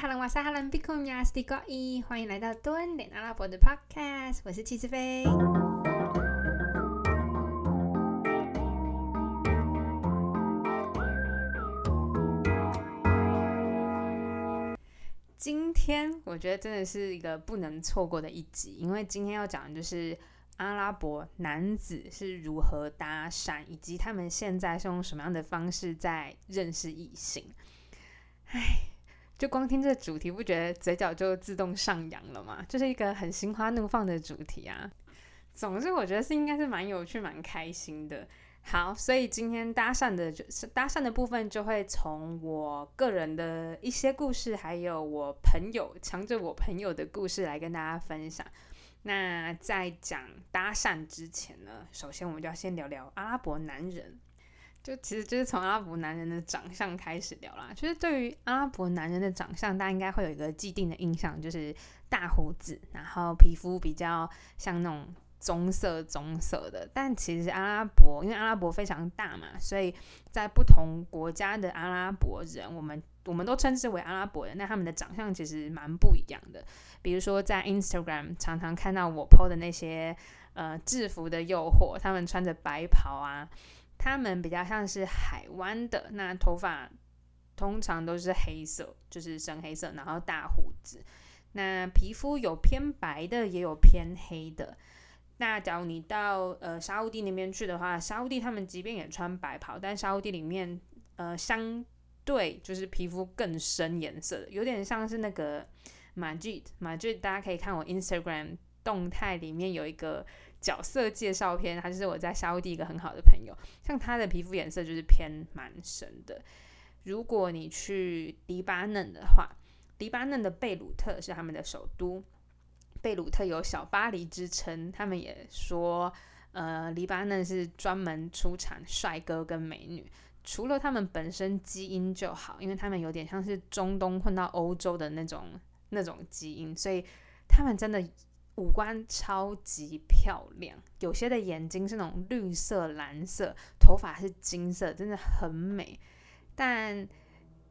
哈伦瓦萨哈伦比库米亚斯蒂高伊，欢迎来到多点阿拉伯的 Podcast，我是齐志飞。今天我觉得真的是一个不能错过的一集，因为今天要讲的就是阿拉伯男子是如何搭讪，以及他们现在是用什么样的方式在认识异性。唉。就光听这主题，不觉得嘴角就自动上扬了吗？就是一个很心花怒放的主题啊。总之，我觉得是应该是蛮有趣、蛮开心的。好，所以今天搭讪的就搭讪的部分，就会从我个人的一些故事，还有我朋友强着我朋友的故事来跟大家分享。那在讲搭讪之前呢，首先我们就要先聊聊阿拉伯男人。就其实就是从阿拉伯男人的长相开始聊啦。就是对于阿拉伯男人的长相，大家应该会有一个既定的印象，就是大胡子，然后皮肤比较像那种棕色棕色的。但其实阿拉伯，因为阿拉伯非常大嘛，所以在不同国家的阿拉伯人，我们我们都称之为阿拉伯人，那他们的长相其实蛮不一样的。比如说在 Instagram 常常看到我 PO 的那些呃制服的诱惑，他们穿着白袍啊。他们比较像是海湾的，那头发通常都是黑色，就是深黑色，然后大胡子。那皮肤有偏白的，也有偏黑的。那假如你到呃沙乌地那边去的话，沙乌地他们即便也穿白袍，但沙乌地里面呃相对就是皮肤更深颜色的，有点像是那个马吉马吉，大家可以看我 Instagram 动态里面有一个。角色介绍片，他就是我在沙地一个很好的朋友，像他的皮肤颜色就是偏蛮深的。如果你去黎巴嫩的话，黎巴嫩的贝鲁特是他们的首都，贝鲁特有小巴黎之称。他们也说，呃，黎巴嫩是专门出产帅哥跟美女，除了他们本身基因就好，因为他们有点像是中东混到欧洲的那种那种基因，所以他们真的。五官超级漂亮，有些的眼睛是那种绿色、蓝色，头发是金色，真的很美。但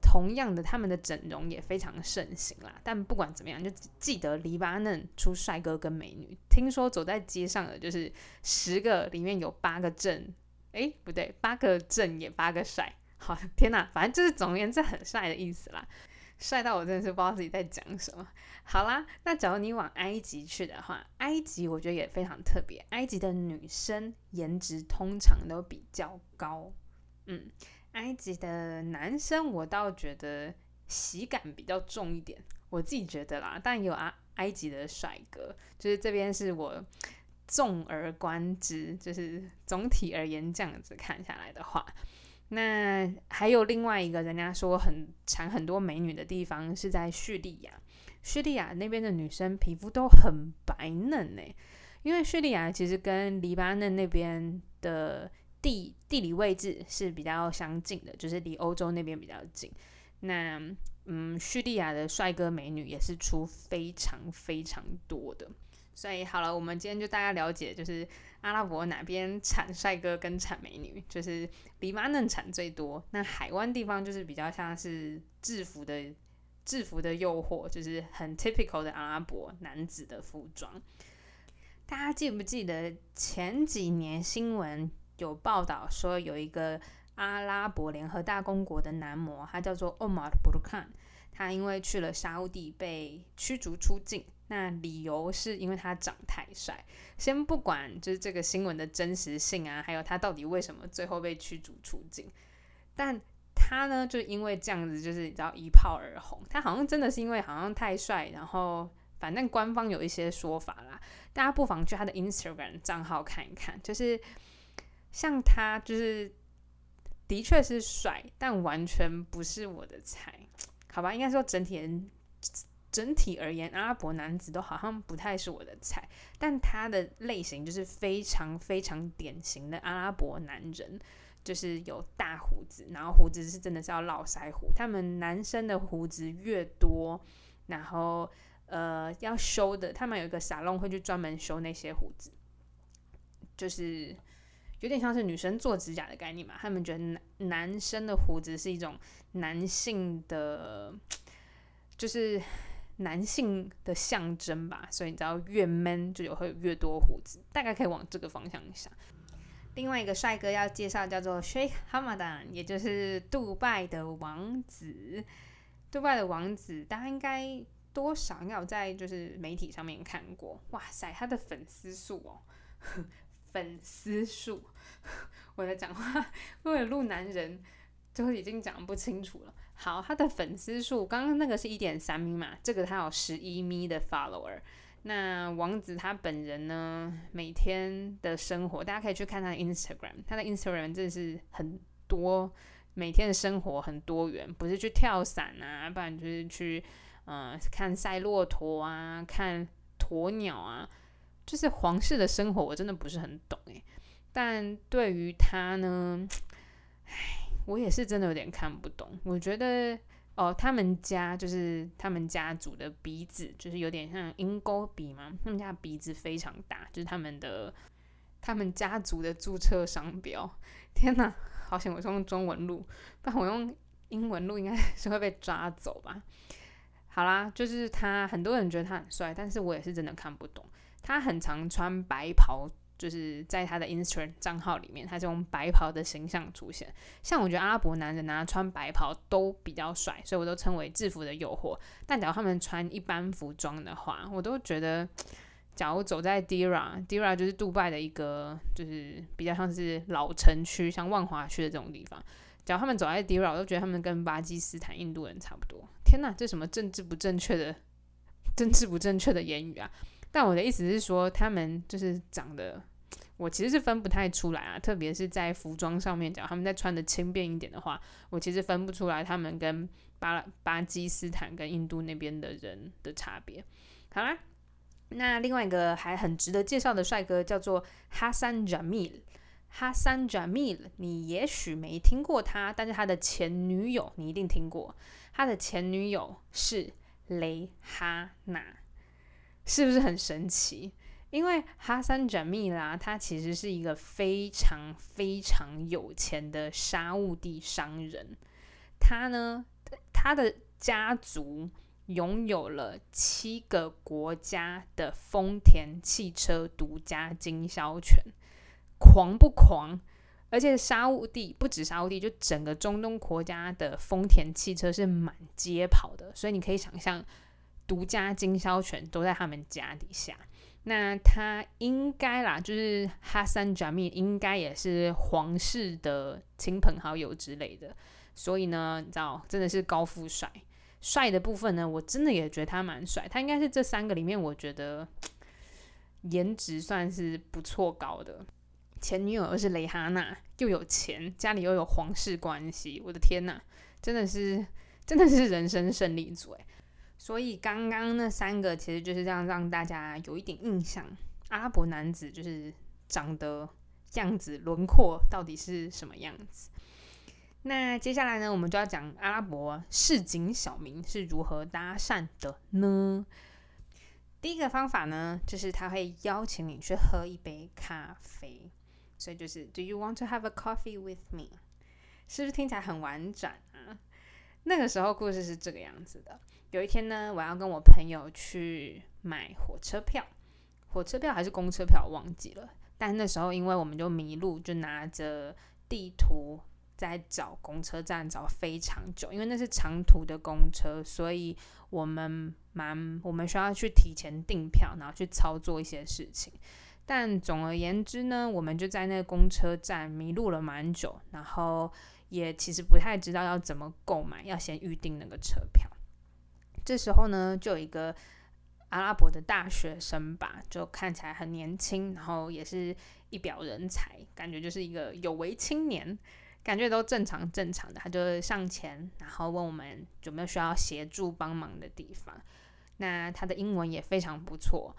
同样的，他们的整容也非常盛行啦。但不管怎么样，就记得黎巴嫩出帅哥跟美女。听说走在街上的就是十个里面有八个正，哎，不对，八个正也八个帅。好，天哪，反正就是总而言之很帅的意思啦。帅到我真的是不知道自己在讲什么。好啦，那假如你往埃及去的话，埃及我觉得也非常特别。埃及的女生颜值通常都比较高，嗯，埃及的男生我倒觉得喜感比较重一点，我自己觉得啦。但有啊，埃及的帅哥，就是这边是我纵而观之，就是总体而言这样子看下来的话。那还有另外一个人家说很产很多美女的地方是在叙利亚，叙利亚那边的女生皮肤都很白嫩呢，因为叙利亚其实跟黎巴嫩那边的地地理位置是比较相近的，就是离欧洲那边比较近。那嗯，叙利亚的帅哥美女也是出非常非常多的。所以好了，我们今天就大家了解，就是阿拉伯哪边产帅哥跟产美女，就是黎巴嫩产最多。那海湾地方就是比较像是制服的制服的诱惑，就是很 typical 的阿拉伯男子的服装。大家记不记得前几年新闻有报道说，有一个阿拉伯联合大公国的男模，他叫做 Omar Burkan，他因为去了沙地被驱逐出境。那理由是因为他长太帅。先不管就是这个新闻的真实性啊，还有他到底为什么最后被驱逐出境，但他呢就因为这样子，就是你知道一炮而红。他好像真的是因为好像太帅，然后反正官方有一些说法啦，大家不妨去他的 Instagram 账号看一看。就是像他，就是的确是帅，但完全不是我的菜，好吧？应该说整体人。整体而言，阿拉伯男子都好像不太是我的菜，但他的类型就是非常非常典型的阿拉伯男人，就是有大胡子，然后胡子是真的是要络腮胡。他们男生的胡子越多，然后呃要修的，他们有一个沙龙会去专门修那些胡子，就是有点像是女生做指甲的概念嘛。他们觉得男男生的胡子是一种男性的。就是男性的象征吧，所以你知道越 man 就有会越多胡子，大概可以往这个方向想。另外一个帅哥要介绍叫做 Sheikh Hamadan，也就是杜拜的王子。杜拜的王子，大家应该多少应该有在就是媒体上面看过。哇塞，他的粉丝数哦，粉丝数，我在讲话为了录男人，就已经讲不清楚了。好，他的粉丝数，刚刚那个是一点三米嘛，这个他有十一米的 follower。那王子他本人呢，每天的生活，大家可以去看他的 Instagram，他的 Instagram 真的是很多。每天的生活很多元，不是去跳伞啊，不然就是去嗯看赛骆驼啊，看鸵鸟啊，就是皇室的生活，我真的不是很懂诶。但对于他呢，唉，我也是真的有点看不懂。我觉得哦，他们家就是他们家族的鼻子，就是有点像鹰钩鼻嘛，他们家鼻子非常大，就是他们的他们家族的注册商标。天哪！好险，我是用中文录，但我用英文录应该 是会被抓走吧。好啦，就是他，很多人觉得他很帅，但是我也是真的看不懂。他很常穿白袍，就是在他的 Instagram 账号里面，他是用白袍的形象出现。像我觉得阿拉伯男人呢，穿白袍都比较帅，所以我都称为制服的诱惑。但假如他们穿一般服装的话，我都觉得。假如走在 Dira，Dira 就是杜拜的一个，就是比较像是老城区，像万华区的这种地方。假如他们走在 Dira，我都觉得他们跟巴基斯坦、印度人差不多。天哪，这什么政治不正确的、政治不正确的言语啊！但我的意思是说，他们就是长得，我其实是分不太出来啊。特别是在服装上面讲，他们在穿的轻便一点的话，我其实分不出来他们跟巴巴基斯坦跟印度那边的人的差别。好啦。那另外一个还很值得介绍的帅哥叫做哈桑·贾米哈桑·贾米你也许没听过他，但是他的前女友你一定听过。他的前女友是雷哈娜，是不是很神奇？因为哈桑·贾米拉，他其实是一个非常非常有钱的沙乌地商人。他呢，他的家族。拥有了七个国家的丰田汽车独家经销权，狂不狂？而且沙乌地不止沙乌地，就整个中东国家的丰田汽车是满街跑的，所以你可以想象，独家经销权都在他们家底下。那他应该啦，就是哈桑·贾米应该也是皇室的亲朋好友之类的，所以呢，你知道，真的是高富帅。帅的部分呢，我真的也觉得他蛮帅。他应该是这三个里面，我觉得颜值算是不错高的。前女友又是蕾哈娜，又有钱，家里又有皇室关系，我的天呐，真的是真的是人生胜利组诶。所以刚刚那三个其实就是这样让大家有一点印象，阿拉伯男子就是长得样子轮廓到底是什么样子。那接下来呢，我们就要讲阿拉伯市井小民是如何搭讪的呢？第一个方法呢，就是他会邀请你去喝一杯咖啡，所以就是 Do you want to have a coffee with me？是不是听起来很婉转啊？那个时候故事是这个样子的：有一天呢，我要跟我朋友去买火车票，火车票还是公车票，忘记了。但那时候因为我们就迷路，就拿着地图。在找公车站找非常久，因为那是长途的公车，所以我们蛮我们需要去提前订票，然后去操作一些事情。但总而言之呢，我们就在那个公车站迷路了蛮久，然后也其实不太知道要怎么购买，要先预定那个车票。这时候呢，就有一个阿拉伯的大学生吧，就看起来很年轻，然后也是一表人才，感觉就是一个有为青年。感觉都正常正常的，他就上前，然后问我们有没有需要协助帮忙的地方。那他的英文也非常不错，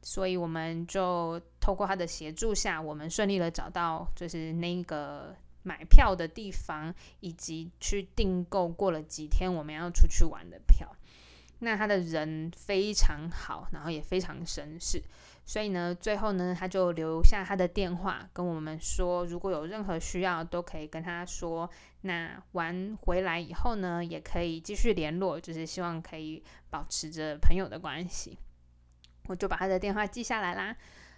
所以我们就透过他的协助下，我们顺利的找到就是那个买票的地方，以及去订购过了几天我们要出去玩的票。那他的人非常好，然后也非常绅士，所以呢，最后呢，他就留下他的电话跟我们说，如果有任何需要，都可以跟他说。那玩回来以后呢，也可以继续联络，就是希望可以保持着朋友的关系。我就把他的电话记下来啦。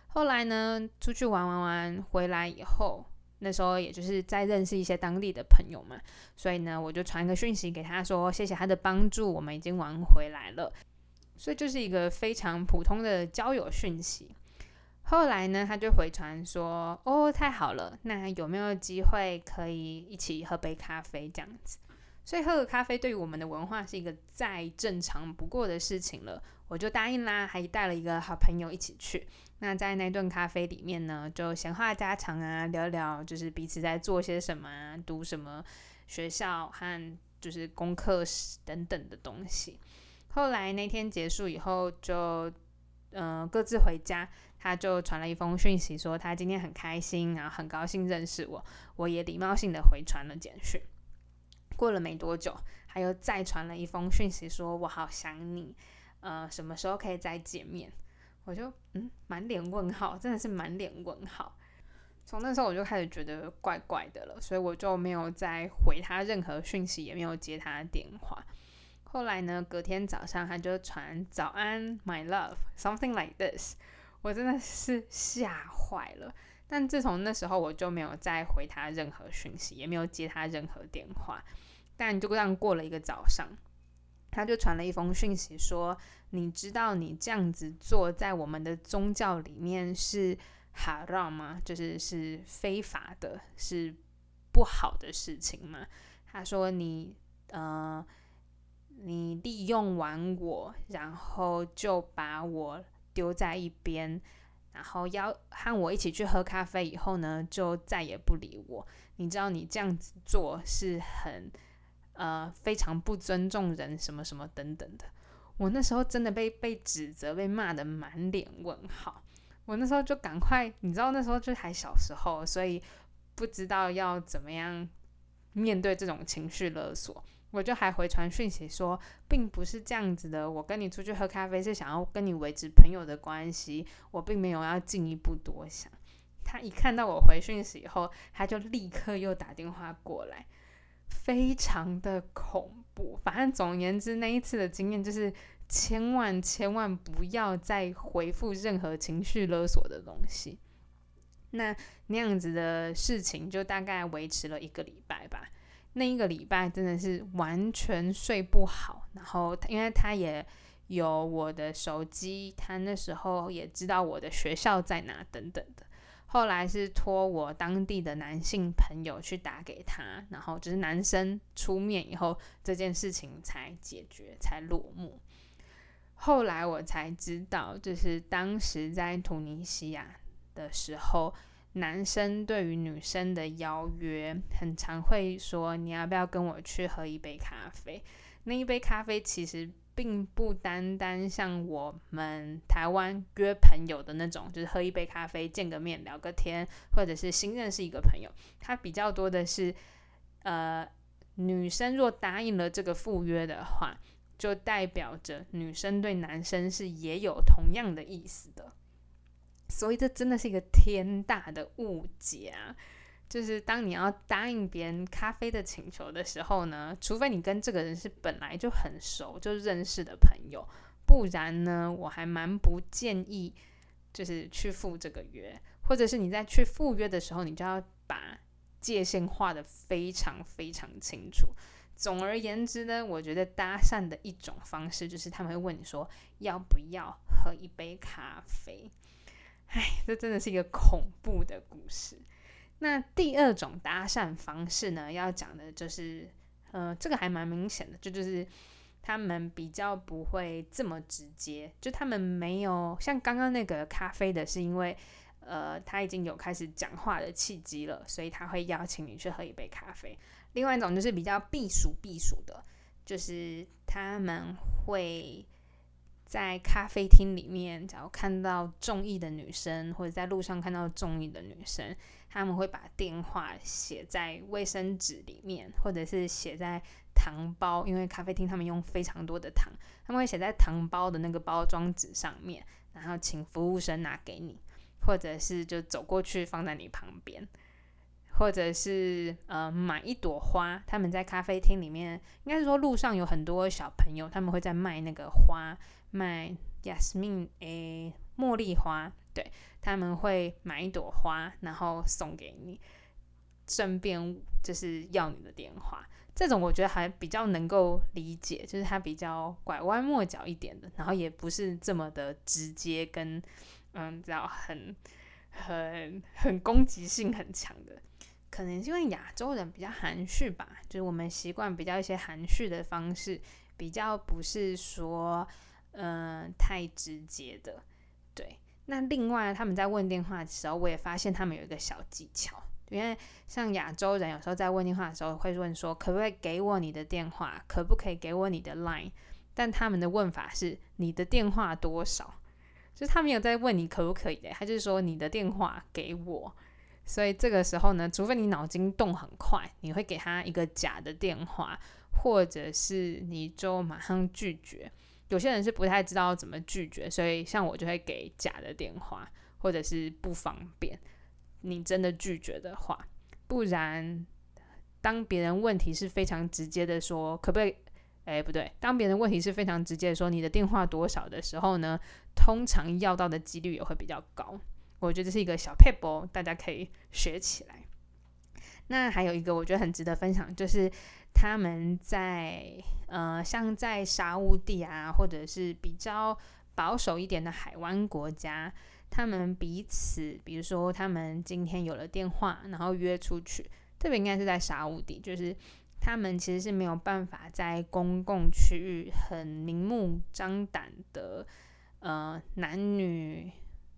后来呢，出去玩玩玩回来以后。那时候也就是在认识一些当地的朋友嘛，所以呢，我就传个讯息给他说，谢谢他的帮助，我们已经玩回来了。所以就是一个非常普通的交友讯息。后来呢，他就回传说，哦，太好了，那有没有机会可以一起喝杯咖啡这样子？所以喝个咖啡对于我们的文化是一个再正常不过的事情了，我就答应啦，还带了一个好朋友一起去。那在那顿咖啡里面呢，就闲话家常啊，聊聊就是彼此在做些什么，啊读什么学校和就是功课等等的东西。后来那天结束以后，就嗯各自回家。他就传了一封讯息说他今天很开心，然后很高兴认识我，我也礼貌性的回传了简讯。过了没多久，他又再传了一封讯息，说我好想你，呃，什么时候可以再见面？我就嗯，满脸问号，真的是满脸问号。从那时候我就开始觉得怪怪的了，所以我就没有再回他任何讯息，也没有接他的电话。后来呢，隔天早上他就传早安，my love，something like this，我真的是吓坏了。但自从那时候，我就没有再回他任何讯息，也没有接他任何电话。但就这样过了一个早上，他就传了一封讯息说：“你知道你这样子做在我们的宗教里面是哈让吗？就是是非法的，是不好的事情吗？”他说：“你呃，你利用完我，然后就把我丢在一边。”然后要和我一起去喝咖啡以后呢，就再也不理我。你知道你这样子做是很呃非常不尊重人，什么什么等等的。我那时候真的被被指责，被骂的满脸问号。我那时候就赶快，你知道那时候就还小时候，所以不知道要怎么样面对这种情绪勒索。我就还回传讯息说，并不是这样子的。我跟你出去喝咖啡是想要跟你维持朋友的关系，我并没有要进一步多想。他一看到我回讯息以后，他就立刻又打电话过来，非常的恐怖。反正总而言之，那一次的经验就是千万千万不要再回复任何情绪勒索的东西。那那样子的事情就大概维持了一个礼拜吧。那一个礼拜真的是完全睡不好，然后因为他也有我的手机，他那时候也知道我的学校在哪等等的。后来是托我当地的男性朋友去打给他，然后就是男生出面以后，这件事情才解决，才落幕。后来我才知道，就是当时在突尼西亚的时候。男生对于女生的邀约，很常会说：“你要不要跟我去喝一杯咖啡？”那一杯咖啡其实并不单单像我们台湾约朋友的那种，就是喝一杯咖啡、见个面、聊个天，或者是新认识一个朋友。它比较多的是，呃，女生若答应了这个赴约的话，就代表着女生对男生是也有同样的意思的。所以这真的是一个天大的误解啊！就是当你要答应别人咖啡的请求的时候呢，除非你跟这个人是本来就很熟、就认识的朋友，不然呢，我还蛮不建议就是去赴这个约，或者是你在去赴约的时候，你就要把界限画的非常非常清楚。总而言之呢，我觉得搭讪的一种方式就是他们会问你说要不要喝一杯咖啡。哎，这真的是一个恐怖的故事。那第二种搭讪方式呢，要讲的就是，呃，这个还蛮明显的，就就是他们比较不会这么直接，就他们没有像刚刚那个咖啡的，是因为呃他已经有开始讲话的契机了，所以他会邀请你去喝一杯咖啡。另外一种就是比较避暑避暑的，就是他们会。在咖啡厅里面，假如看到中意的女生，或者在路上看到中意的女生，他们会把电话写在卫生纸里面，或者是写在糖包，因为咖啡厅他们用非常多的糖，他们会写在糖包的那个包装纸上面，然后请服务生拿给你，或者是就走过去放在你旁边，或者是呃买一朵花，他们在咖啡厅里面，应该是说路上有很多小朋友，他们会在卖那个花，卖 Yasmin 诶茉莉花，对他们会买一朵花，然后送给你，顺便就是要你的电话。这种我觉得还比较能够理解，就是它比较拐弯抹角一点的，然后也不是这么的直接，跟嗯，知道很很很攻击性很强的。可能是因为亚洲人比较含蓄吧，就是我们习惯比较一些含蓄的方式，比较不是说嗯太直接的。对，那另外他们在问电话的时候，我也发现他们有一个小技巧。因为像亚洲人有时候在问电话的时候会问说，可不可以给我你的电话？可不可以给我你的 line？但他们的问法是你的电话多少？就是他没有在问你可不可以的，他就是说你的电话给我。所以这个时候呢，除非你脑筋动很快，你会给他一个假的电话，或者是你就马上拒绝。有些人是不太知道怎么拒绝，所以像我就会给假的电话，或者是不方便。你真的拒绝的话，不然当别人问题是非常直接的说，可不可以？哎，不对，当别人问题是非常直接的说你的电话多少的时候呢，通常要到的几率也会比较高。我觉得这是一个小 p e p 大家可以学起来。那还有一个我觉得很值得分享，就是他们在呃，像在沙乌地啊，或者是比较保守一点的海湾国家。他们彼此，比如说，他们今天有了电话，然后约出去，特别应该是在沙乌地，就是他们其实是没有办法在公共区域很明目张胆的，呃，男女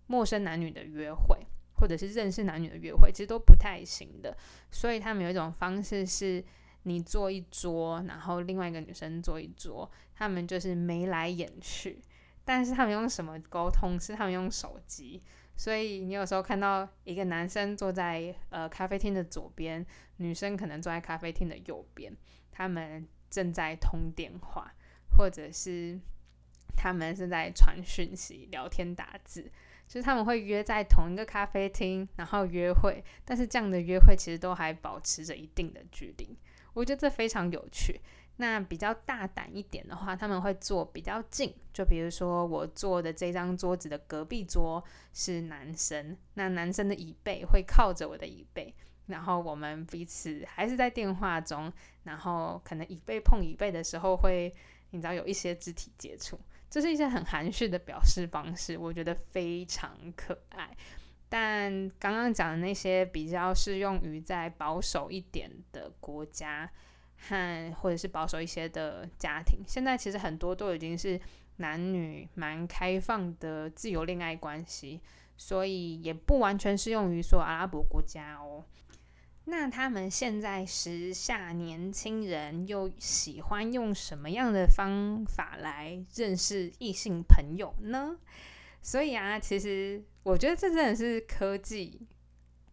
陌生男女的约会，或者是认识男女的约会，其实都不太行的。所以他们有一种方式是，你坐一桌，然后另外一个女生坐一桌，他们就是眉来眼去。但是他们用什么沟通？是他们用手机，所以你有时候看到一个男生坐在呃咖啡厅的左边，女生可能坐在咖啡厅的右边，他们正在通电话，或者是他们是在传讯息、聊天、打字，就是他们会约在同一个咖啡厅，然后约会，但是这样的约会其实都还保持着一定的距离，我觉得这非常有趣。那比较大胆一点的话，他们会坐比较近，就比如说我坐的这张桌子的隔壁桌是男生，那男生的椅背会靠着我的椅背，然后我们彼此还是在电话中，然后可能椅背碰椅背的时候会，你知道有一些肢体接触，这是一些很含蓄的表示方式，我觉得非常可爱。但刚刚讲的那些比较适用于在保守一点的国家。和或者是保守一些的家庭，现在其实很多都已经是男女蛮开放的自由恋爱关系，所以也不完全适用于说阿拉伯国家哦。那他们现在时下年轻人又喜欢用什么样的方法来认识异性朋友呢？所以啊，其实我觉得这真的是科技。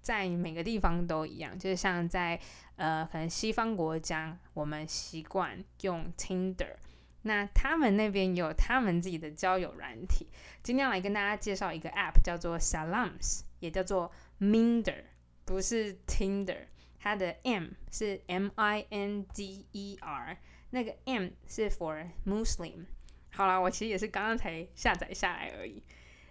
在每个地方都一样，就是像在呃，可能西方国家，我们习惯用 Tinder，那他们那边有他们自己的交友软体。今天要来跟大家介绍一个 App，叫做 Salams，也叫做 Minder，不是 Tinder，它的 M 是 M I N D E R，那个 M 是 for Muslim。好了，我其实也是刚刚才下载下来而已，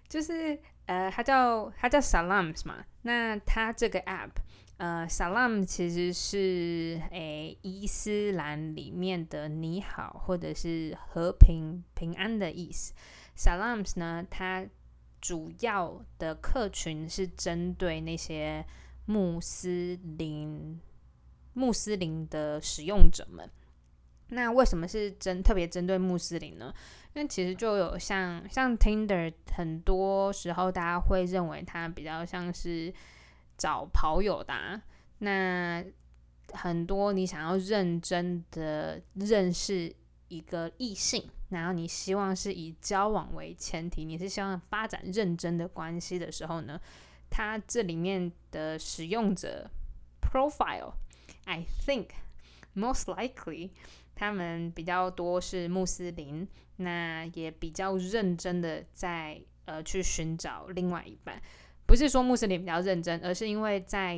就是。呃，它叫它叫 Salams 嘛，那它这个 app，呃，Salam 其实是诶伊斯兰里面的你好或者是和平平安的意思。Salams 呢，它主要的客群是针对那些穆斯林穆斯林的使用者们。那为什么是针特别针对穆斯林呢？因为其实就有像像 Tinder，很多时候大家会认为它比较像是找跑友的。那很多你想要认真的认识一个异性，然后你希望是以交往为前提，你是希望发展认真的关系的时候呢，它这里面的使用者 profile，I think most likely。他们比较多是穆斯林，那也比较认真的在呃去寻找另外一半。不是说穆斯林比较认真，而是因为在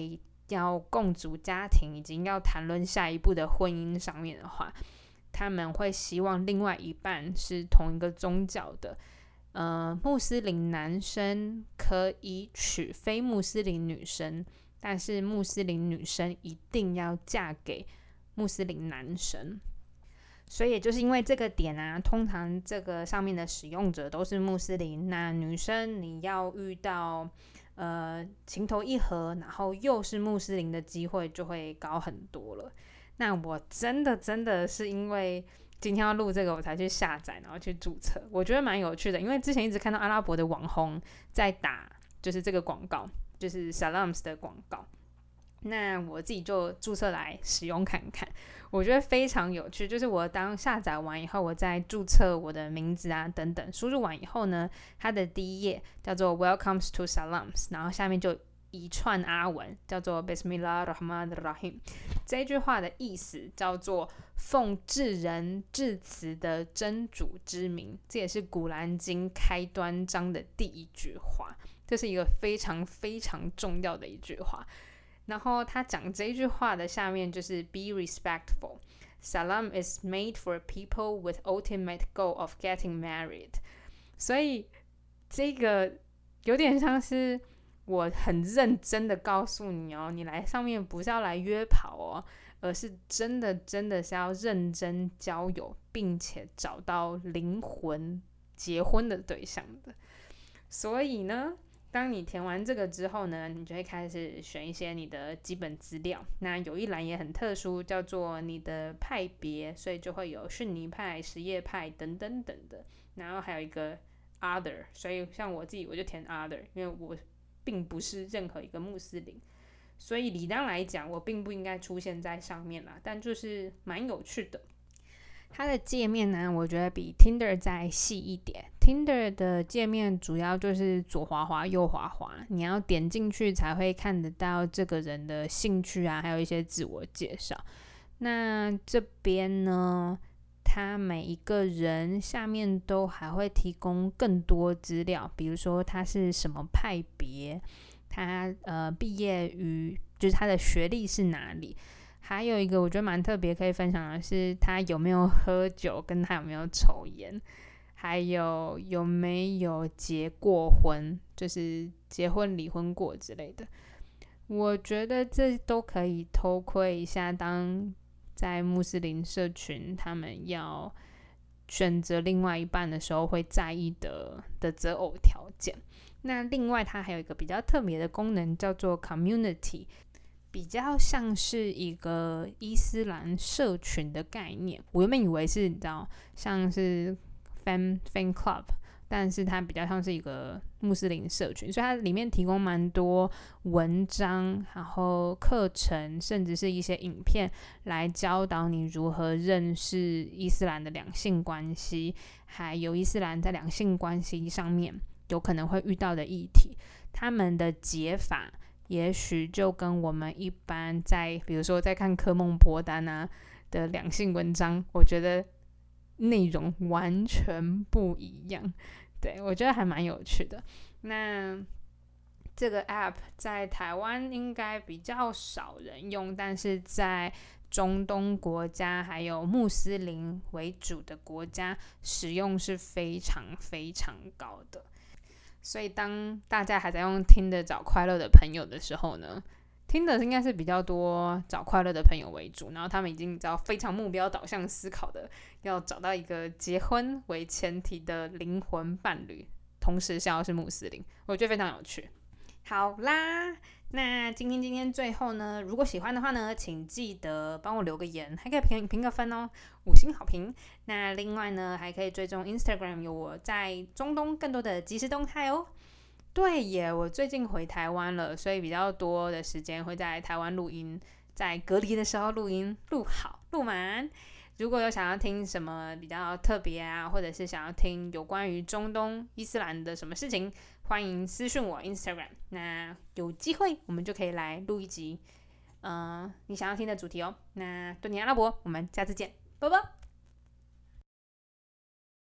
要共组家庭，以及要谈论下一步的婚姻上面的话，他们会希望另外一半是同一个宗教的。呃，穆斯林男生可以娶非穆斯林女生，但是穆斯林女生一定要嫁给穆斯林男生。所以就是因为这个点啊，通常这个上面的使用者都是穆斯林，那女生你要遇到呃情投意合，然后又是穆斯林的机会就会高很多了。那我真的真的是因为。今天要录这个，我才去下载，然后去注册。我觉得蛮有趣的，因为之前一直看到阿拉伯的网红在打，就是这个广告，就是 Salams 的广告。那我自己就注册来使用看看，我觉得非常有趣。就是我当下载完以后，我再注册我的名字啊等等，输入完以后呢，它的第一页叫做 Welcomes to Salams，然后下面就。一串阿文叫做 Bismillah Rahman Rahim，这句话的意思叫做奉至人至慈的真主之名，这也是古兰经开端章的第一句话，这是一个非常非常重要的一句话。然后他讲这句话的下面就是 Be respectful. Salam is made for people with ultimate goal of getting married。所以这个有点像是。我很认真的告诉你哦，你来上面不是要来约跑哦，而是真的真的是要认真交友，并且找到灵魂结婚的对象的。所以呢，当你填完这个之后呢，你就会开始选一些你的基本资料。那有一栏也很特殊，叫做你的派别，所以就会有逊尼派、什叶派等等等的。然后还有一个 other，所以像我自己我就填 other，因为我。并不是任何一个穆斯林，所以理当来讲，我并不应该出现在上面啦。但就是蛮有趣的，它的界面呢，我觉得比 Tinder 再细一点。Tinder 的界面主要就是左滑滑、右滑滑，你要点进去才会看得到这个人的兴趣啊，还有一些自我介绍。那这边呢？他每一个人下面都还会提供更多资料，比如说他是什么派别，他呃毕业于就是他的学历是哪里，还有一个我觉得蛮特别可以分享的是他有没有喝酒，跟他有没有抽烟，还有有没有结过婚，就是结婚离婚过之类的。我觉得这都可以偷窥一下当。在穆斯林社群，他们要选择另外一半的时候，会在意的的择偶条件。那另外，它还有一个比较特别的功能，叫做 community，比较像是一个伊斯兰社群的概念。我原本以为是你知道，像是 fan fan club。但是它比较像是一个穆斯林社群，所以它里面提供蛮多文章，然后课程，甚至是一些影片来教导你如何认识伊斯兰的两性关系，还有伊斯兰在两性关系上面有可能会遇到的议题。他们的解法也许就跟我们一般在，比如说在看科梦波丹啊的两性文章，我觉得。内容完全不一样，对我觉得还蛮有趣的。那这个 app 在台湾应该比较少人用，但是在中东国家还有穆斯林为主的国家，使用是非常非常高的。所以当大家还在用听的找快乐的朋友的时候呢？听的应该是比较多找快乐的朋友为主，然后他们已经知道非常目标导向思考的，要找到一个结婚为前提的灵魂伴侣，同时想要是穆斯林，我觉得非常有趣。好啦，那今天今天最后呢，如果喜欢的话呢，请记得帮我留个言，还可以评评个分哦，五星好评。那另外呢，还可以追踪 Instagram 有我在中东更多的即时动态哦。对耶，我最近回台湾了，所以比较多的时间会在台湾录音，在隔离的时候录音，录好录满。如果有想要听什么比较特别啊，或者是想要听有关于中东伊斯兰的什么事情，欢迎私讯我 Instagram。那有机会我们就可以来录一集，嗯，你想要听的主题哦。那多尼阿拉伯，我们下次见。拜拜。